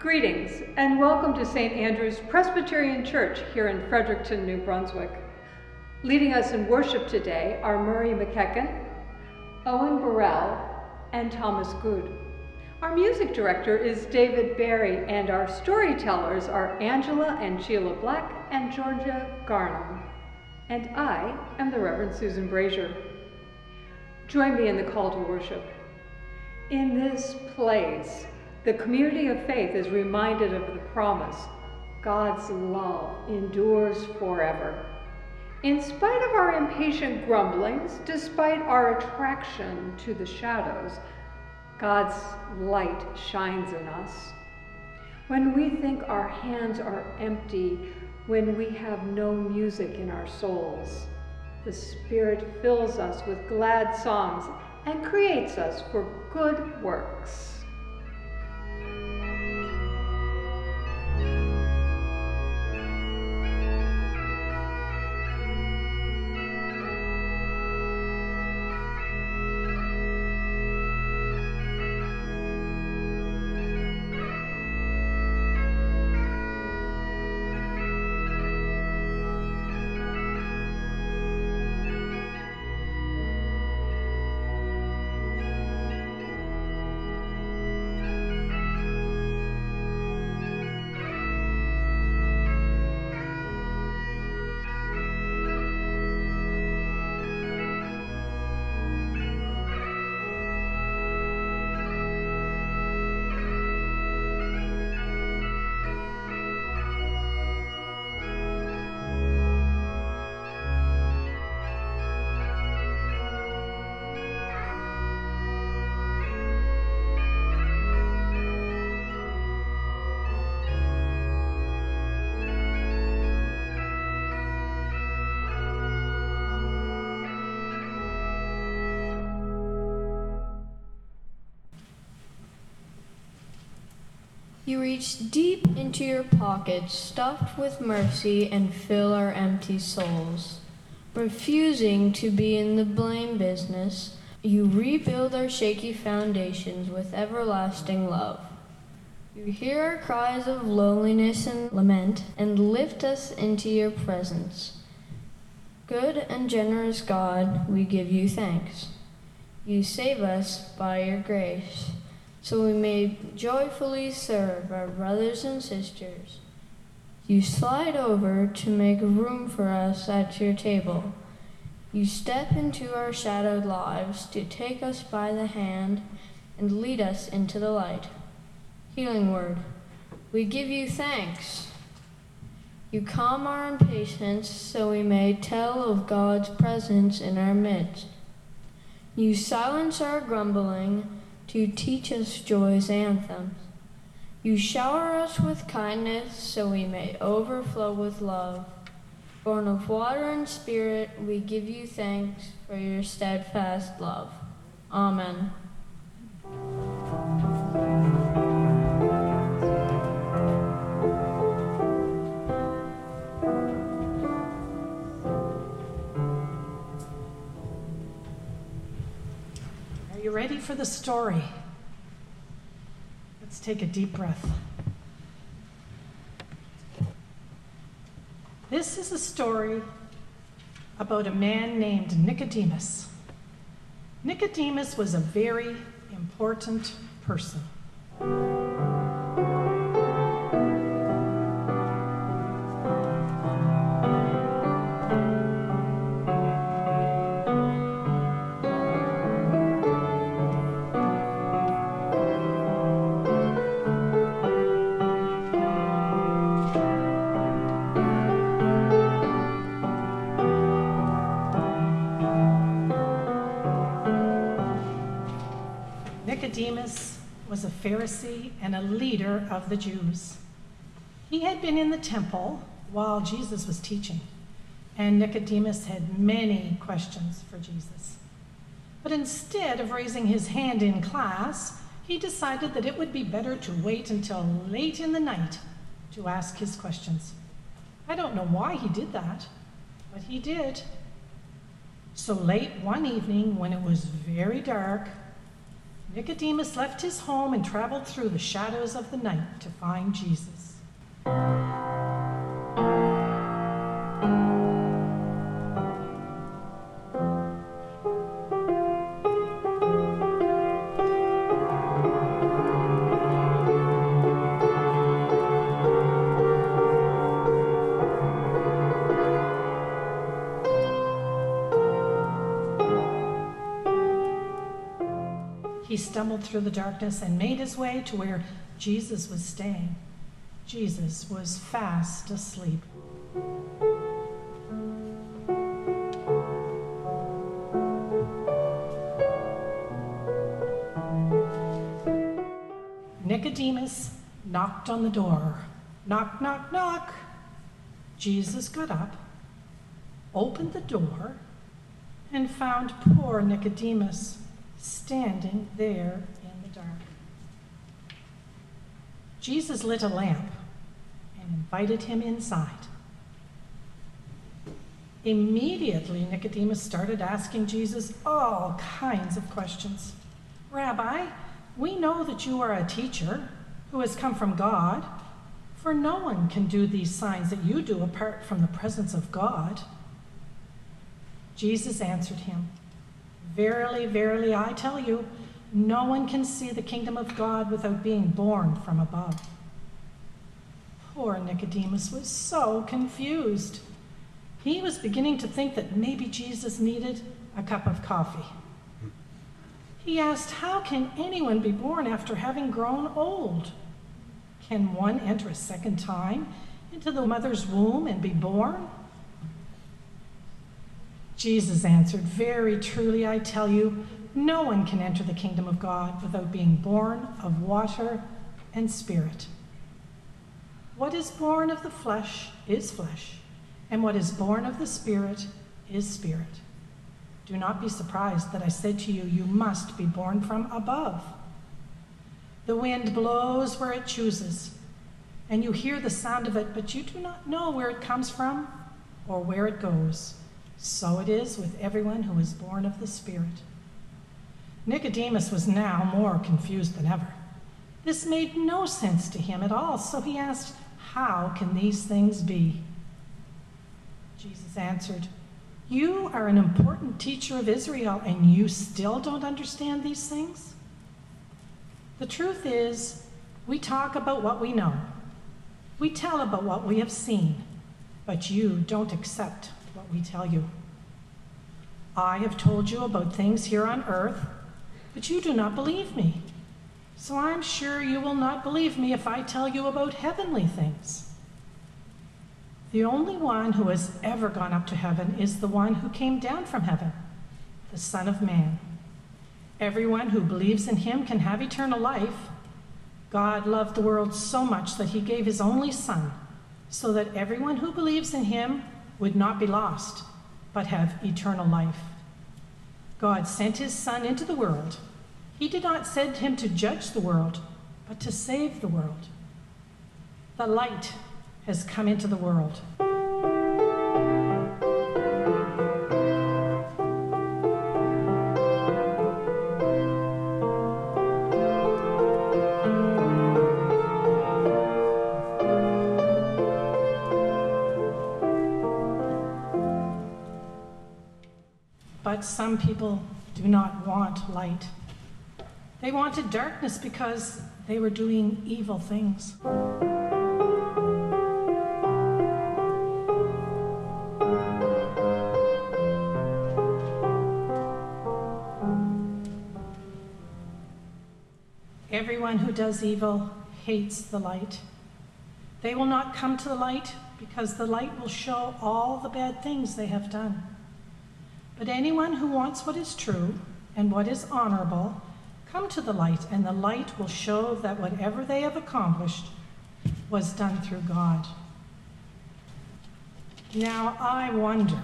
Greetings and welcome to St. Andrew's Presbyterian Church here in Fredericton, New Brunswick. Leading us in worship today are Murray McEachen, Owen Burrell, and Thomas Good. Our music director is David Barry, and our storytellers are Angela and Sheila Black and Georgia Garnham. And I am the Reverend Susan Brazier. Join me in the call to worship. In this place, the community of faith is reminded of the promise God's love endures forever. In spite of our impatient grumblings, despite our attraction to the shadows, God's light shines in us. When we think our hands are empty, when we have no music in our souls, the Spirit fills us with glad songs and creates us for good works. You reach deep into your pockets, stuffed with mercy, and fill our empty souls. Refusing to be in the blame business, you rebuild our shaky foundations with everlasting love. You hear our cries of loneliness and lament and lift us into your presence. Good and generous God, we give you thanks. You save us by your grace so we may joyfully serve our brothers and sisters. You slide over to make room for us at your table. You step into our shadowed lives to take us by the hand and lead us into the light. Healing word, we give you thanks. You calm our impatience so we may tell of God's presence in our midst. You silence our grumbling to teach us joy's anthems. You shower us with kindness so we may overflow with love. Born of water and spirit, we give you thanks for your steadfast love. Amen. You ready for the story? Let's take a deep breath. This is a story about a man named Nicodemus. Nicodemus was a very important person. Pharisee and a leader of the Jews. He had been in the temple while Jesus was teaching, and Nicodemus had many questions for Jesus. But instead of raising his hand in class, he decided that it would be better to wait until late in the night to ask his questions. I don't know why he did that, but he did. So late one evening, when it was very dark, Nicodemus left his home and traveled through the shadows of the night to find Jesus. He stumbled through the darkness and made his way to where Jesus was staying. Jesus was fast asleep. Nicodemus knocked on the door. Knock, knock, knock. Jesus got up, opened the door, and found poor Nicodemus standing there in the dark. Jesus lit a lamp and invited him inside. Immediately, Nicodemus started asking Jesus all kinds of questions. Rabbi, we know that you are a teacher who has come from God, for no one can do these signs that you do apart from the presence of God. Jesus answered him, Verily, verily, I tell you, no one can see the kingdom of God without being born from above. Poor Nicodemus was so confused. He was beginning to think that maybe Jesus needed a cup of coffee. He asked, How can anyone be born after having grown old? Can one enter a second time into the mother's womb and be born? Jesus answered, Very truly, I tell you, no one can enter the kingdom of God without being born of water and spirit. What is born of the flesh is flesh, and what is born of the spirit is spirit. Do not be surprised that I said to you, You must be born from above. The wind blows where it chooses, and you hear the sound of it, but you do not know where it comes from or where it goes. So it is with everyone who is born of the Spirit. Nicodemus was now more confused than ever. This made no sense to him at all, so he asked, How can these things be? Jesus answered, You are an important teacher of Israel, and you still don't understand these things? The truth is, we talk about what we know, we tell about what we have seen, but you don't accept we tell you. I have told you about things here on earth, but you do not believe me. So I'm sure you will not believe me if I tell you about heavenly things. The only one who has ever gone up to heaven is the one who came down from heaven, the Son of Man. Everyone who believes in him can have eternal life. God loved the world so much that he gave his only Son, so that everyone who believes in him would not be lost, but have eternal life. God sent his Son into the world. He did not send him to judge the world, but to save the world. The light has come into the world. Some people do not want light. They wanted darkness because they were doing evil things. Everyone who does evil hates the light. They will not come to the light because the light will show all the bad things they have done. But anyone who wants what is true and what is honorable, come to the light, and the light will show that whatever they have accomplished was done through God. Now I wonder,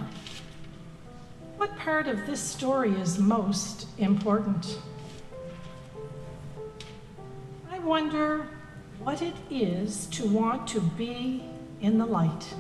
what part of this story is most important? I wonder what it is to want to be in the light.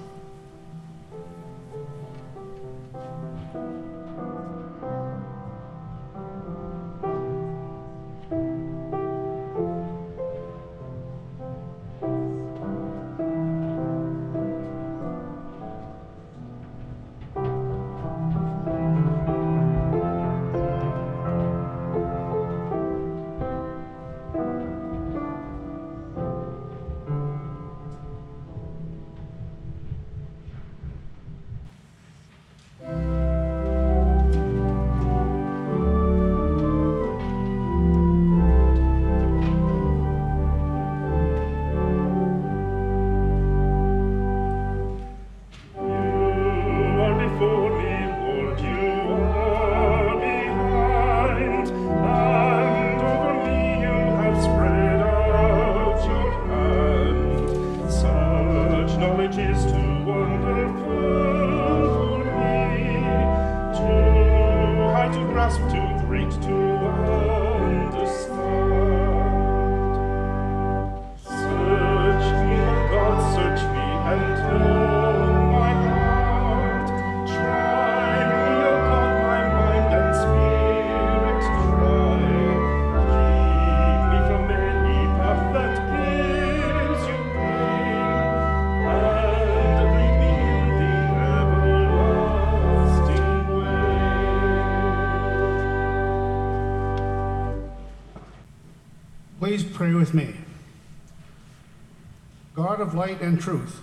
Light and truth,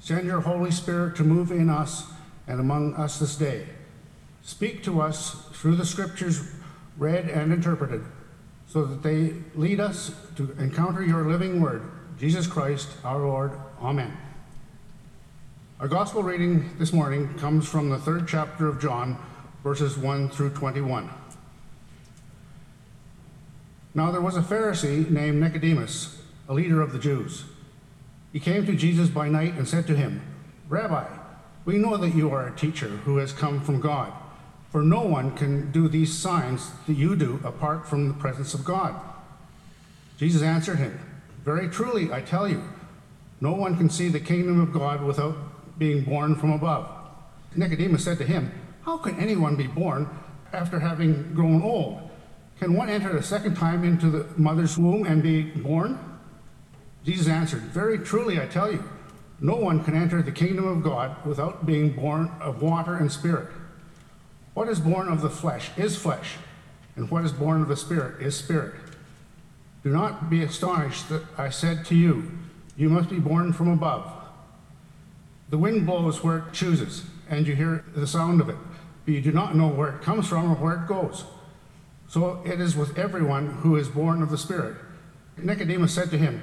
send your Holy Spirit to move in us and among us this day. Speak to us through the scriptures read and interpreted, so that they lead us to encounter your living word, Jesus Christ our Lord. Amen. Our gospel reading this morning comes from the third chapter of John, verses 1 through 21. Now there was a Pharisee named Nicodemus, a leader of the Jews. He came to Jesus by night and said to him, Rabbi, we know that you are a teacher who has come from God, for no one can do these signs that you do apart from the presence of God. Jesus answered him, Very truly, I tell you, no one can see the kingdom of God without being born from above. Nicodemus said to him, How can anyone be born after having grown old? Can one enter a second time into the mother's womb and be born? Jesus answered, Very truly, I tell you, no one can enter the kingdom of God without being born of water and spirit. What is born of the flesh is flesh, and what is born of the spirit is spirit. Do not be astonished that I said to you, You must be born from above. The wind blows where it chooses, and you hear the sound of it, but you do not know where it comes from or where it goes. So it is with everyone who is born of the Spirit. Nicodemus said to him,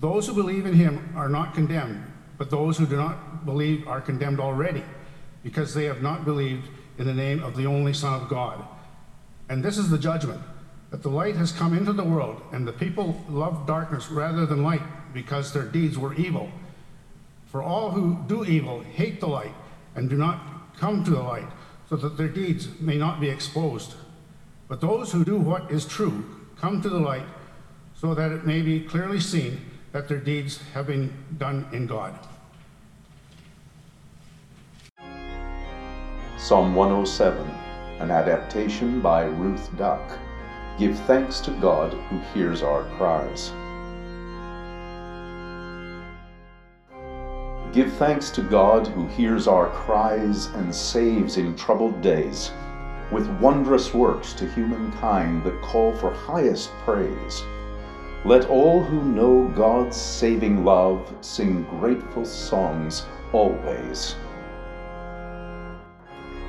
Those who believe in him are not condemned, but those who do not believe are condemned already, because they have not believed in the name of the only Son of God. And this is the judgment that the light has come into the world, and the people love darkness rather than light, because their deeds were evil. For all who do evil hate the light and do not come to the light, so that their deeds may not be exposed. But those who do what is true come to the light so that it may be clearly seen that their deeds have been done in God. Psalm 107, an adaptation by Ruth Duck. Give thanks to God who hears our cries. Give thanks to God who hears our cries and saves in troubled days with wondrous works to humankind that call for highest praise. Let all who know God's saving love sing grateful songs always.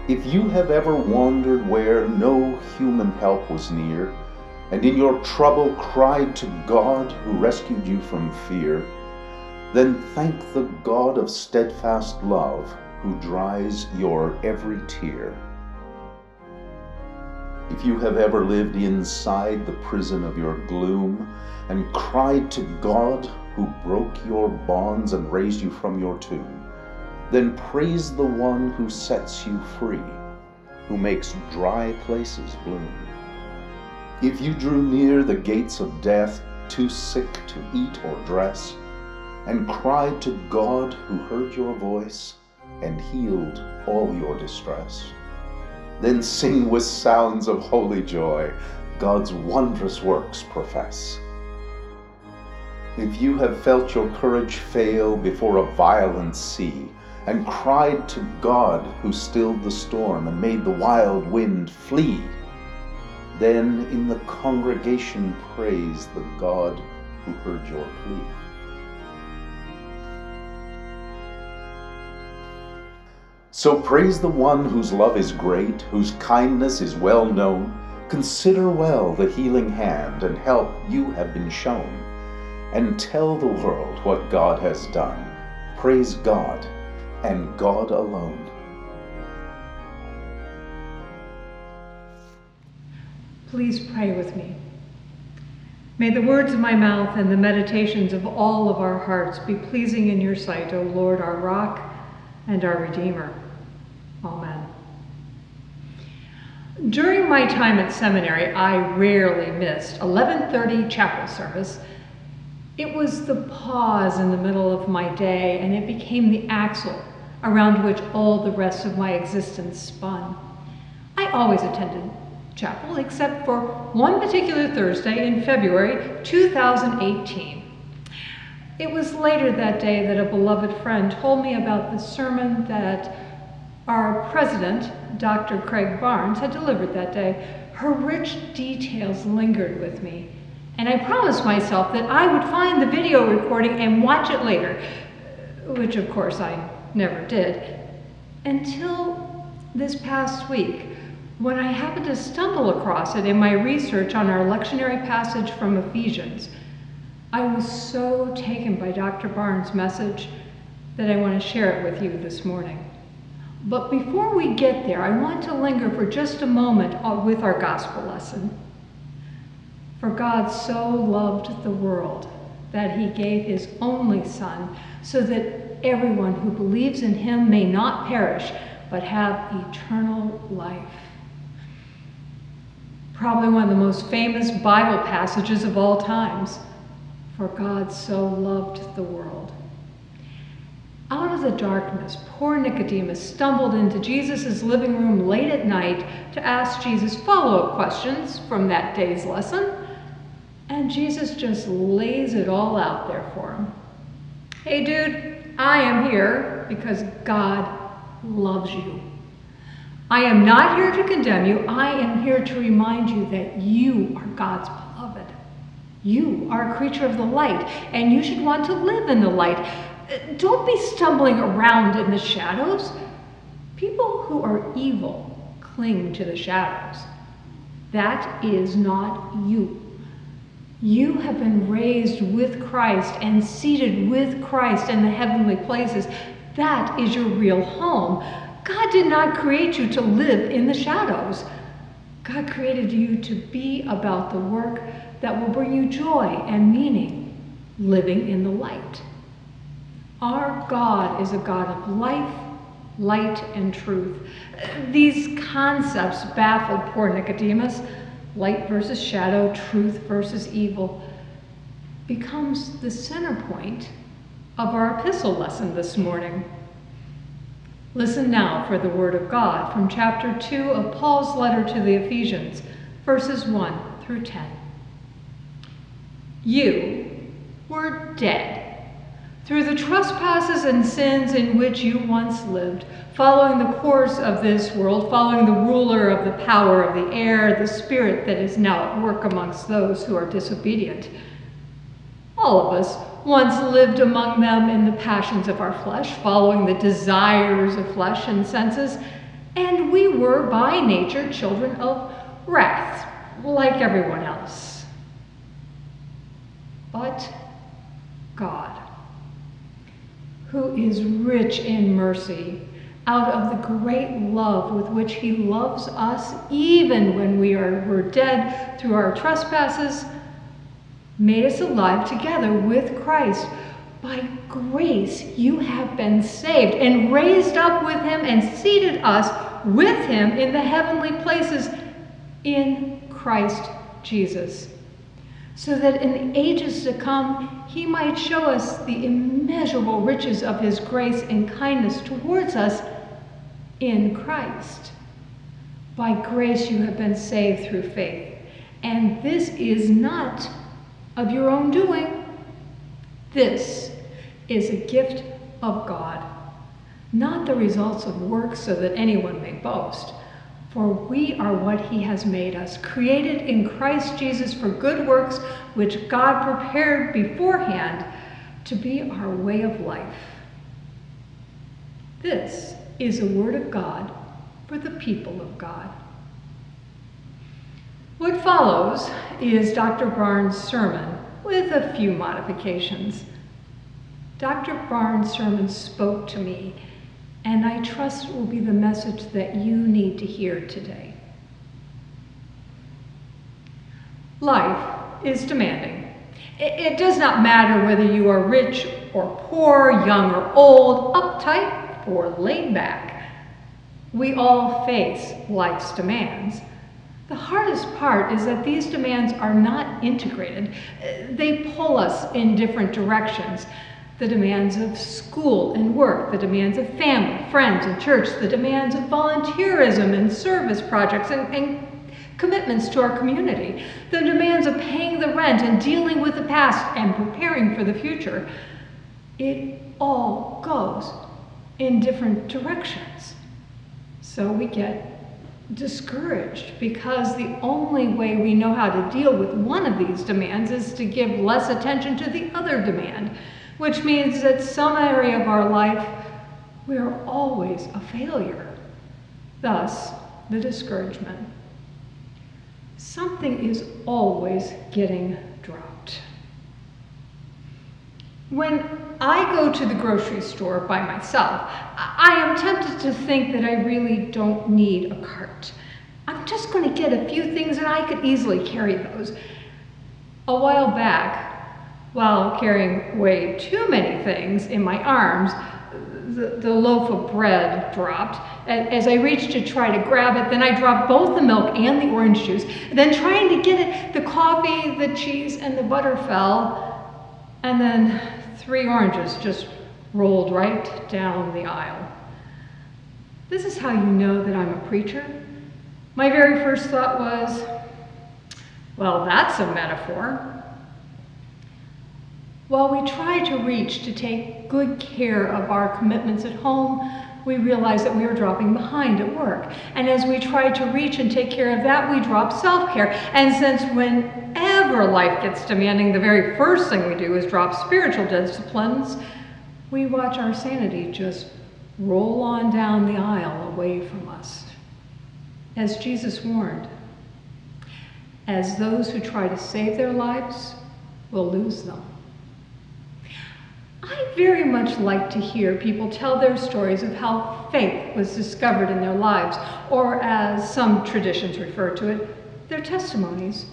If you have ever wandered where no human help was near, and in your trouble cried to God who rescued you from fear, then thank the God of steadfast love who dries your every tear. If you have ever lived inside the prison of your gloom and cried to God who broke your bonds and raised you from your tomb, then praise the one who sets you free, who makes dry places bloom. If you drew near the gates of death, too sick to eat or dress, and cried to God who heard your voice and healed all your distress, then sing with sounds of holy joy, God's wondrous works profess. If you have felt your courage fail before a violent sea, and cried to God who stilled the storm and made the wild wind flee, then in the congregation praise the God who heard your plea. So praise the one whose love is great, whose kindness is well known. Consider well the healing hand and help you have been shown. and tell the world what God has done. Praise God and God alone. Please pray with me. May the words of my mouth and the meditations of all of our hearts be pleasing in your sight, O Lord, our rock and our Redeemer. Amen. During my time at seminary, I rarely missed 11:30 chapel service. It was the pause in the middle of my day, and it became the axle around which all the rest of my existence spun. I always attended chapel except for one particular Thursday in February 2018. It was later that day that a beloved friend told me about the sermon that our president, Dr. Craig Barnes, had delivered that day. Her rich details lingered with me, and I promised myself that I would find the video recording and watch it later, which of course I never did, until this past week when I happened to stumble across it in my research on our lectionary passage from Ephesians, I was so taken by Dr. Barnes' message that I want to share it with you this morning. But before we get there, I want to linger for just a moment with our gospel lesson. For God so loved the world that he gave his only Son, so that everyone who believes in him may not perish, but have eternal life probably one of the most famous Bible passages of all times. For God so loved the world. Out of the darkness, poor Nicodemus stumbled into Jesus' living room late at night to ask Jesus follow up questions from that day's lesson. And Jesus just lays it all out there for him. Hey, dude, I am here because God loves you. I am not here to condemn you. I am here to remind you that you are God's beloved. You are a creature of the light, and you should want to live in the light. Don't be stumbling around in the shadows. People who are evil cling to the shadows. That is not you. You have been raised with Christ and seated with Christ in the heavenly places. That is your real home. God did not create you to live in the shadows. God created you to be about the work that will bring you joy and meaning, living in the light. Our God is a God of life, light, and truth. These concepts baffled poor Nicodemus light versus shadow, truth versus evil becomes the center point of our epistle lesson this morning. Listen now for the word of God from chapter 2 of Paul's letter to the Ephesians, verses 1 through 10. You were dead through the trespasses and sins in which you once lived, following the course of this world, following the ruler of the power of the air, the spirit that is now at work amongst those who are disobedient. All of us once lived among them in the passions of our flesh, following the desires of flesh and senses, and we were by nature children of wrath, like everyone else. But God, who is rich in mercy, out of the great love with which he loves us, even when we are, were dead through our trespasses, made us alive together with Christ. By grace you have been saved and raised up with him and seated us with him in the heavenly places in Christ Jesus, so that in the ages to come he might show us the immeasurable riches of his grace and kindness towards us in Christ. By grace you have been saved through faith. And this is not of your own doing. This is a gift of God, not the results of works so that anyone may boast. For we are what he has made us, created in Christ Jesus for good works, which God prepared beforehand to be our way of life. This is a word of God for the people of God. What follows is Dr. Barnes' sermon, with a few modifications. Dr. Barnes' sermon spoke to me, and I trust it will be the message that you need to hear today. Life is demanding. It, does not matter whether you are rich or poor, young or old, uptight or laid back. We all face life's demands. The hardest part is that these demands are not integrated. They pull us in different directions. The demands of school and work, the demands of family, friends, and church, the demands of volunteerism and service projects and, and commitments to our community, the demands of paying the rent and dealing with the past and preparing for the future. It all goes in different directions. So we get discouraged because the only way we know how to deal with one of these demands is to give less attention to the other demand, which means that some area of our life we are always a failure. Thus, the discouragement something is always getting dropped. When I go to the grocery store by myself, I am tempted to think that I really don't need a cart. I'm just going to get a few things and I could easily carry those. A while back, while carrying way too many things in my arms, the, the loaf of bread dropped. As I reached to try to grab it, then I dropped both the milk and the orange juice. Then trying to get it, the coffee, the cheese, and the butter fell. And then three oranges just rolled right down the aisle. This is how you know that I'm a preacher. My very first thought was, well, that's a metaphor. While we try to reach to take good care of our commitments at home, we realize that we are dropping behind at work. And as we try to reach and take care of that, we drop self care. And since whenever life gets demanding, the very first thing we do is drop spiritual disciplines, we watch our sanity just roll on down the aisle away from us. As Jesus warned, as those who try to save their lives will lose them. I very much like to hear people tell their stories of how faith was discovered in their lives, or as some traditions refer to it, their testimonies.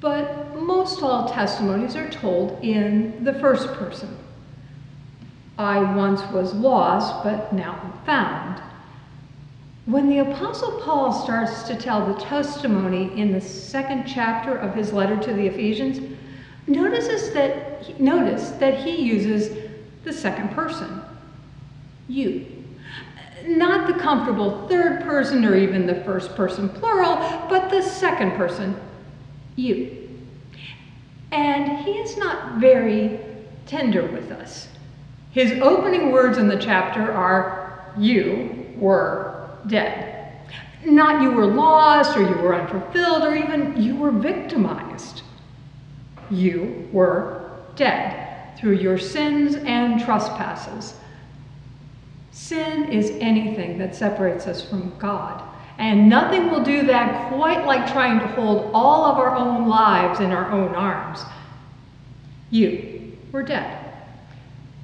But most all testimonies are told in the first person. I once was lost, but now am found. When the Apostle Paul starts to tell the testimony in the second chapter of his letter to the Ephesians, notices that, notice that he uses the second person, you. Not the comfortable third person or even the first person plural, but the second person, you. And he is not very tender with us. His opening words in the chapter are, You were dead. Not you were lost or you were unfulfilled or even you were victimized you were dead through your sins and trespasses. Sin is anything that separates us from God. And nothing will do that quite like trying to hold all of our own lives in our own arms. You were dead.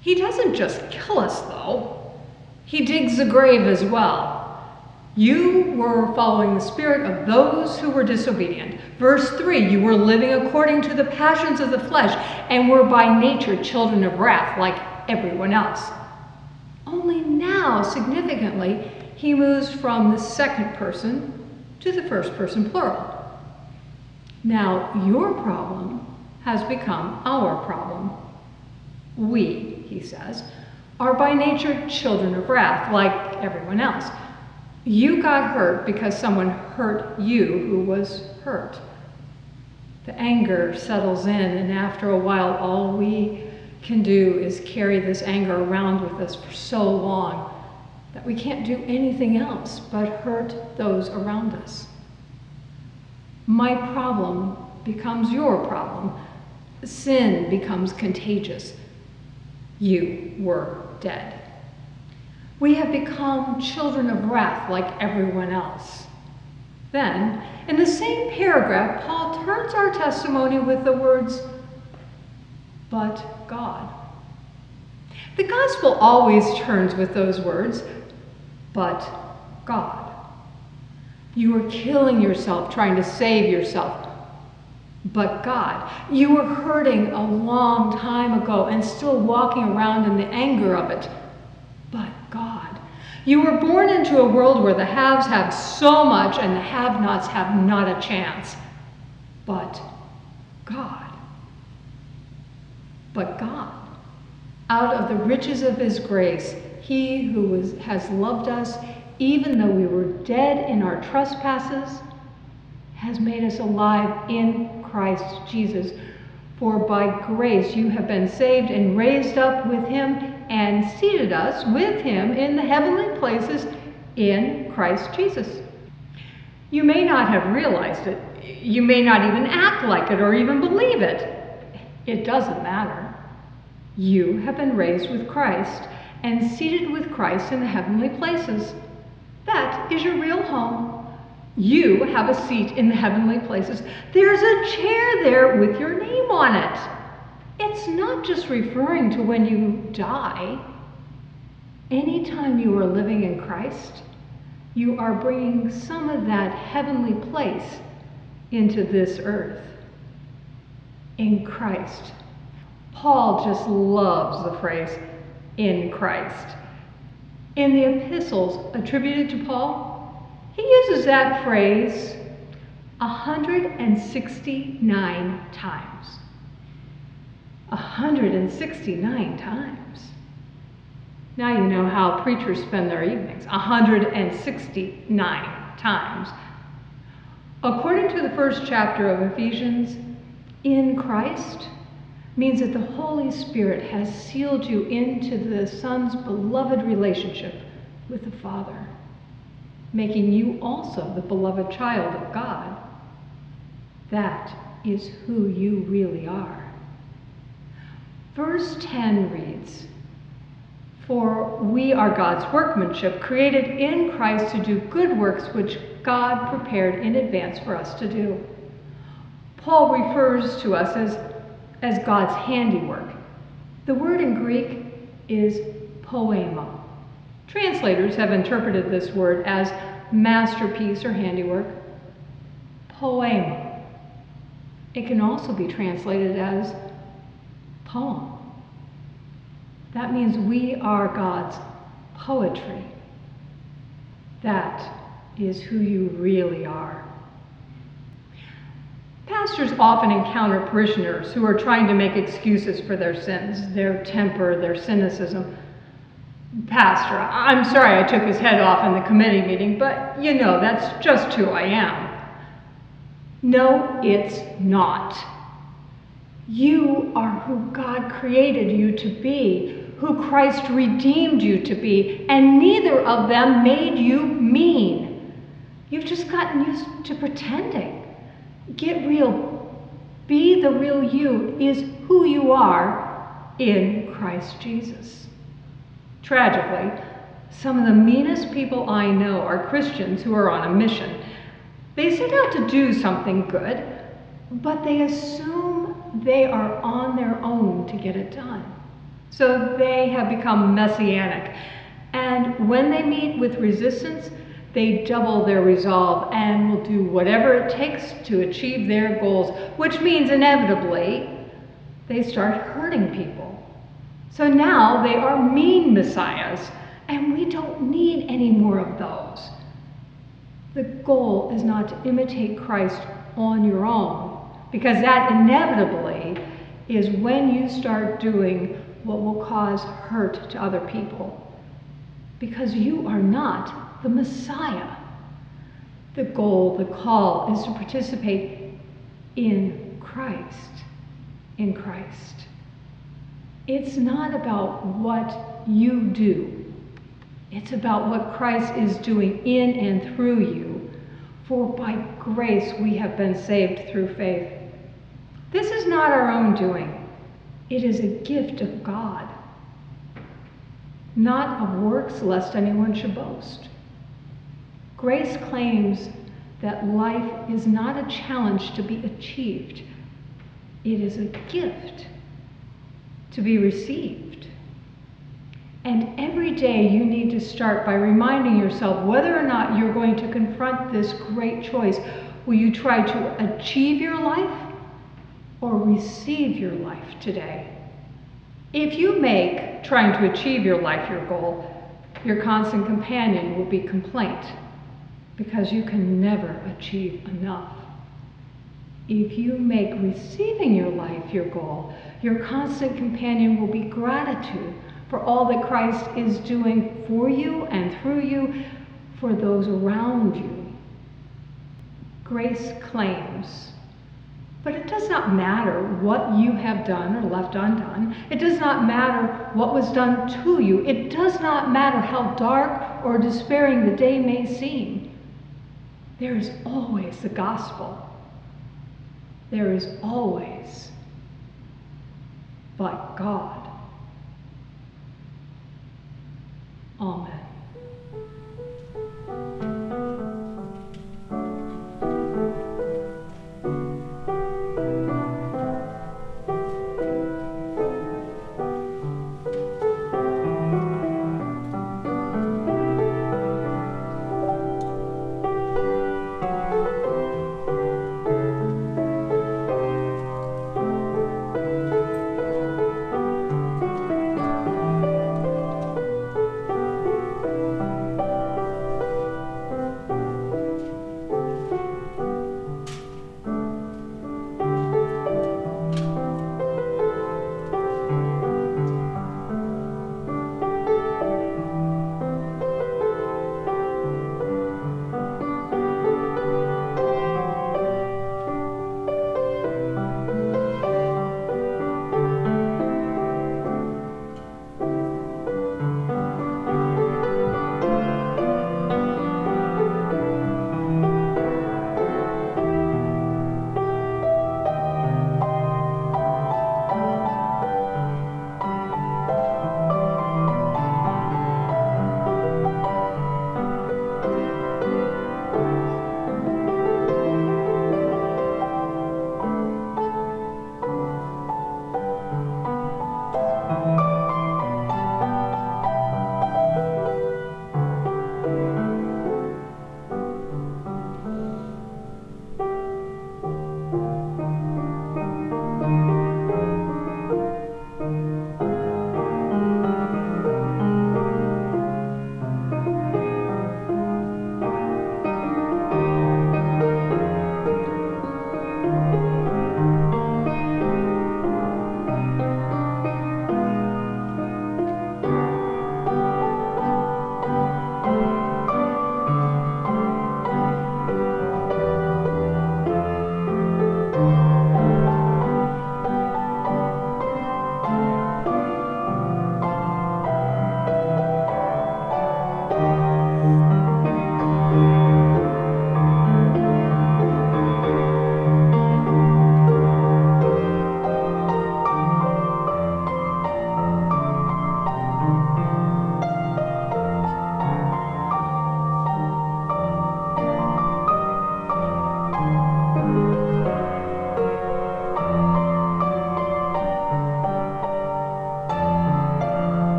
He doesn't just kill us, though, He digs the grave as well. You were following the spirit of those who were disobedient. Verse 3 You were living according to the passions of the flesh and were by nature children of wrath like everyone else. Only now, significantly, he moves from the second person to the first person plural. Now, your problem has become our problem. We, he says, are by nature children of wrath like everyone else. You got hurt because someone hurt you who was hurt. The anger settles in, and after a while, all we can do is carry this anger around with us for so long that we can't do anything else but hurt those around us. My problem becomes your problem. Sin becomes contagious. You were dead. We have become children of wrath like everyone else. Then, in the same paragraph, Paul turns our testimony with the words, but God. The gospel always turns with those words, but God. You are killing yourself trying to save yourself, but God. You were hurting a long time ago and still walking around in the anger of it. You were born into a world where the haves have so much and the have nots have not a chance, but God. But God. Out of the riches of his grace, he who was, has loved us, even though we were dead in our trespasses, has made us alive in Christ Jesus. For by grace you have been saved and raised up with him and seated us with him in the heavenly places in Christ Jesus. You may not have realized it. You may not even act like it or even believe it. It doesn't matter. You have been raised with Christ and seated with Christ in the heavenly places. That is your real home. You have a seat in the heavenly places. There's a chair there with your name on it. It's not just referring to when you die. Anytime you are living in Christ, you are bringing some of that heavenly place into this earth. In Christ. Paul just loves the phrase, in Christ. In the epistles attributed to Paul, he uses that phrase 169 times. 169 times. Now you know how preachers spend their evenings 169 times. According to the first chapter of Ephesians, in Christ, means that the Holy Spirit has sealed you into the Son's beloved relationship with the Father, making you also the beloved child of God. That is who you really are. Verse 10 reads, For we are God's workmanship, created in Christ to do good works which God prepared in advance for us to do. Paul refers to us as as God's handiwork. The word in Greek is poema. Translators have interpreted this word as masterpiece or handiwork, poema. It can also be translated as poem. That means we are God's poetry. That is who you really are. Pastors often encounter parishioners who are trying to make excuses for their sins, their temper, their cynicism. Pastor, I'm sorry I took his head off in the committee meeting, but you know, that's just who I am. No, it's not. You are who God created you to be, who Christ redeemed you to be, and neither of them made you mean. You've just gotten used to pretending. Get real. Be the real you is who you are in Christ Jesus. Tragically, some of the meanest people I know are Christians who are on a mission. They set out to do something good, but they assume they are on their own to get it done. So they have become messianic. And when they meet with resistance, they double their resolve and will do whatever it takes to achieve their goals, which means inevitably they start hurting people. So now they are mean messiahs, and we don't need any more of those. The goal is not to imitate Christ on your own, because that inevitably is when you start doing what will cause hurt to other people. Because you are not the Messiah. The goal, the call is to participate in Christ. In Christ. It's not about what you do, it's about what Christ is doing in and through you. For by grace we have been saved through faith. This is not our own doing, it is a gift of God, not of works, lest anyone should boast. Grace claims that life is not a challenge to be achieved, it is a gift to be received. And every day you need to start by reminding yourself whether or not you're going to confront this great choice. Will you try to achieve your life or receive your life today? If you make trying to achieve your life your goal, your constant companion will be complaint because you can never achieve enough. If you make receiving your life your goal, your constant companion will be gratitude for all that Christ is doing for you and through you for those around you. Grace claims but it does not matter what you have done or left undone. It does not matter what was done to you. It does not matter how dark or despairing the day may seem. There is always the gospel. There is always but God. Amen.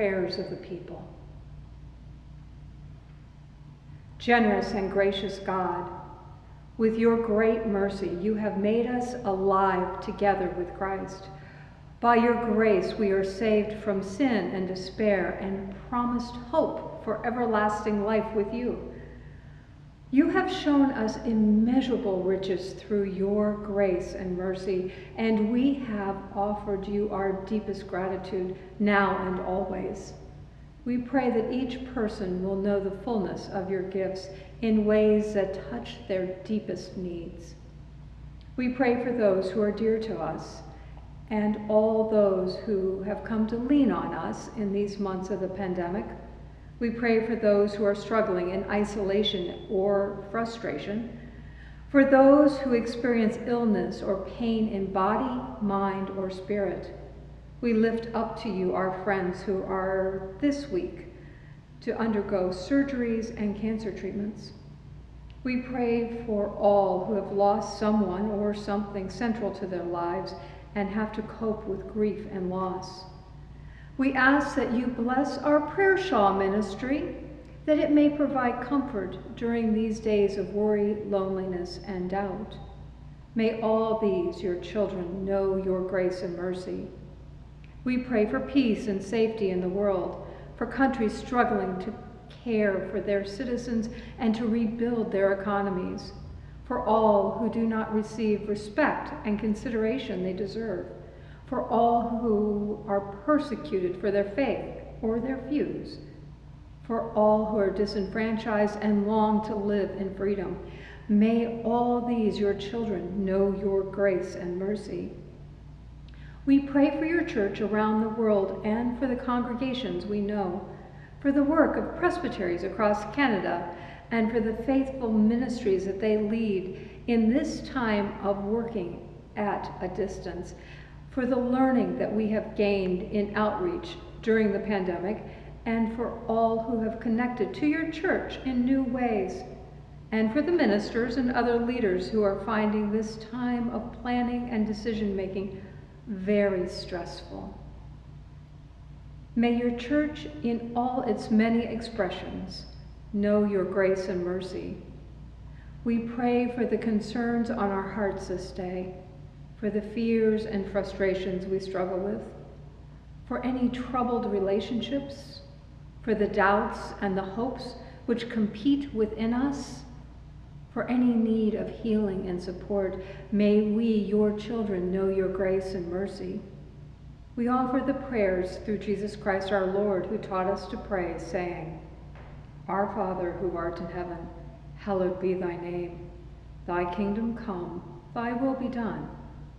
Prayers of the people. Generous and gracious God, with your great mercy, you have made us alive together with Christ. By your grace, we are saved from sin and despair and promised hope for everlasting life with you. You have shown us immeasurable riches through your grace and mercy, and we have offered you our deepest gratitude now and always. We pray that each person will know the fullness of your gifts in ways that touch their deepest needs. We pray for those who are dear to us and all those who have come to lean on us in these months of the pandemic. We pray for those who are struggling in isolation or frustration, for those who experience illness or pain in body, mind, or spirit. We lift up to you our friends who are this week to undergo surgeries and cancer treatments. We pray for all who have lost someone or something central to their lives and have to cope with grief and loss. We ask that you bless our prayer shawl ministry, that it may provide comfort during these days of worry, loneliness, and doubt. May all these, your children, know your grace and mercy. We pray for peace and safety in the world, for countries struggling to care for their citizens and to rebuild their economies, for all who do not receive respect and consideration they deserve, for all who are persecuted for their faith or their views, for all who are disenfranchised and long to live in freedom. May all these, your children, know your grace and mercy. We pray for your church around the world and for the congregations we know, for the work of presbyteries across Canada, and for the faithful ministries that they lead in this time of working at a distance, for the learning that we have gained in outreach during the pandemic, and for all who have connected to your church in new ways, and for the ministers and other leaders who are finding this time of planning and decision making very stressful. May your church, in all its many expressions, know your grace and mercy. We pray for the concerns on our hearts this day, for the fears and frustrations we struggle with, for any troubled relationships, for the doubts and the hopes which compete within us for any need of healing and support, may we, your children, know your grace and mercy. We offer the prayers through Jesus Christ our Lord, who taught us to pray, saying, Our Father, who art in heaven, hallowed be thy name. Thy kingdom come, thy will be done,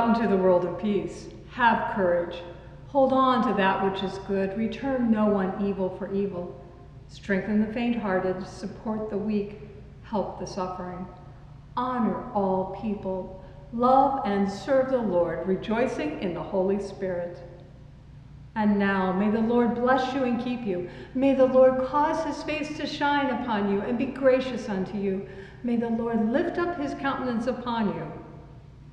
Out into the world of peace. Have courage. Hold on to that which is good. Return no one evil for evil. Strengthen the faint hearted. Support the weak. Help the suffering. Honor all people. Love and serve the Lord, rejoicing in the Holy Spirit. And now, may the Lord bless you and keep you. May the Lord cause his face to shine upon you and be gracious unto you. May the Lord lift up his countenance upon you